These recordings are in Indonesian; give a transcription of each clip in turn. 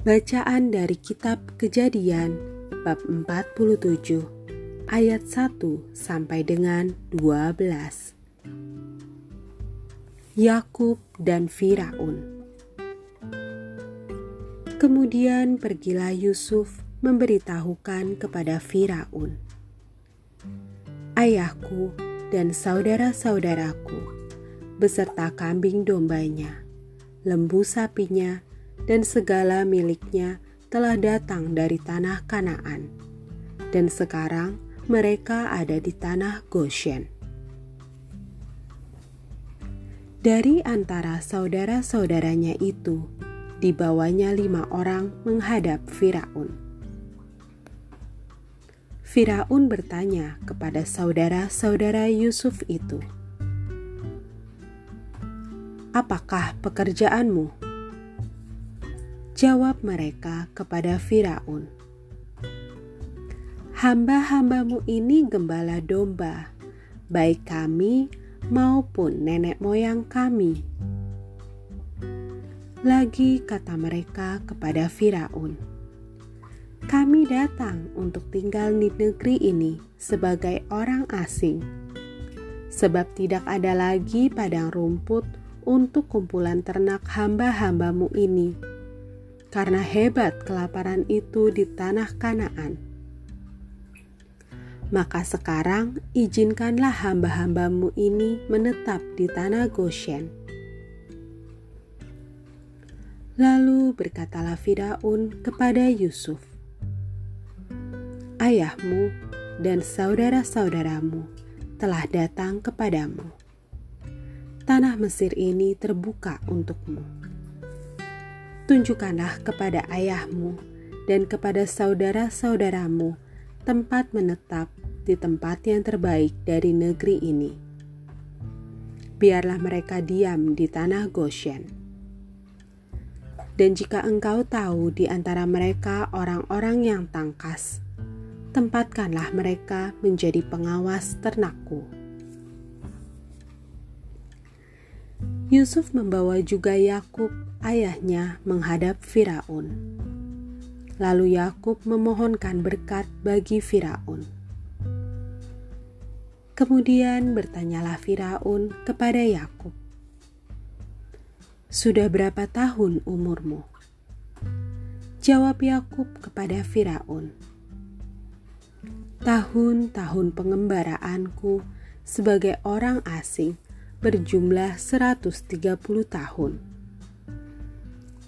Bacaan dari kitab Kejadian bab 47 ayat 1 sampai dengan 12. Yakub dan Firaun. Kemudian pergilah Yusuf memberitahukan kepada Firaun, "Ayahku dan saudara-saudaraku beserta kambing dombanya, lembu sapinya, dan segala miliknya telah datang dari tanah Kanaan, dan sekarang mereka ada di tanah Goshen. Dari antara saudara-saudaranya itu, dibawanya lima orang menghadap Firaun. Firaun bertanya kepada saudara-saudara Yusuf itu, "Apakah pekerjaanmu?" Jawab mereka kepada Firaun, "Hamba-hambamu ini gembala domba, baik kami maupun nenek moyang kami." Lagi kata mereka kepada Firaun, "Kami datang untuk tinggal di negeri ini sebagai orang asing, sebab tidak ada lagi padang rumput untuk kumpulan ternak hamba-hambamu ini." Karena hebat kelaparan itu di tanah Kanaan. Maka sekarang izinkanlah hamba-hambamu ini menetap di tanah Goshen. Lalu berkatalah Firaun kepada Yusuf, Ayahmu dan saudara-saudaramu telah datang kepadamu. Tanah Mesir ini terbuka untukmu tunjukkanlah kepada ayahmu dan kepada saudara-saudaramu tempat menetap di tempat yang terbaik dari negeri ini. Biarlah mereka diam di tanah Goshen. Dan jika engkau tahu di antara mereka orang-orang yang tangkas, tempatkanlah mereka menjadi pengawas ternakku. Yusuf membawa juga Yakub ayahnya menghadap Firaun. Lalu Yakub memohonkan berkat bagi Firaun. Kemudian bertanyalah Firaun kepada Yakub, "Sudah berapa tahun umurmu?" Jawab Yakub kepada Firaun, "Tahun-tahun pengembaraanku sebagai orang asing berjumlah 130 tahun."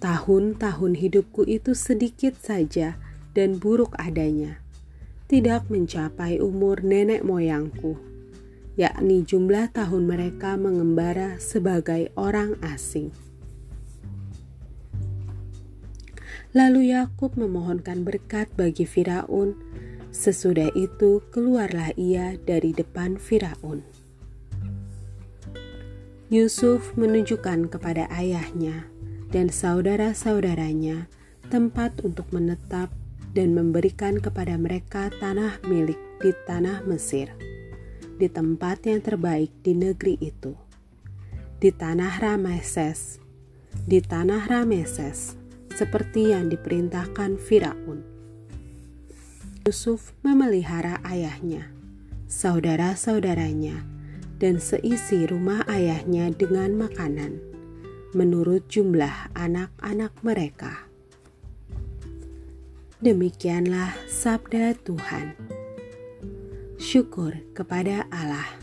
Tahun-tahun hidupku itu sedikit saja dan buruk adanya, tidak mencapai umur nenek moyangku, yakni jumlah tahun mereka mengembara sebagai orang asing. Lalu Yakub memohonkan berkat bagi Firaun. Sesudah itu keluarlah ia dari depan Firaun. Yusuf menunjukkan kepada ayahnya dan saudara-saudaranya tempat untuk menetap dan memberikan kepada mereka tanah milik di tanah Mesir, di tempat yang terbaik di negeri itu, di tanah Rameses, di tanah Rameses, seperti yang diperintahkan Firaun. Yusuf memelihara ayahnya, saudara-saudaranya, dan seisi rumah ayahnya dengan makanan menurut jumlah anak-anak mereka. Demikianlah sabda Tuhan. Syukur kepada Allah.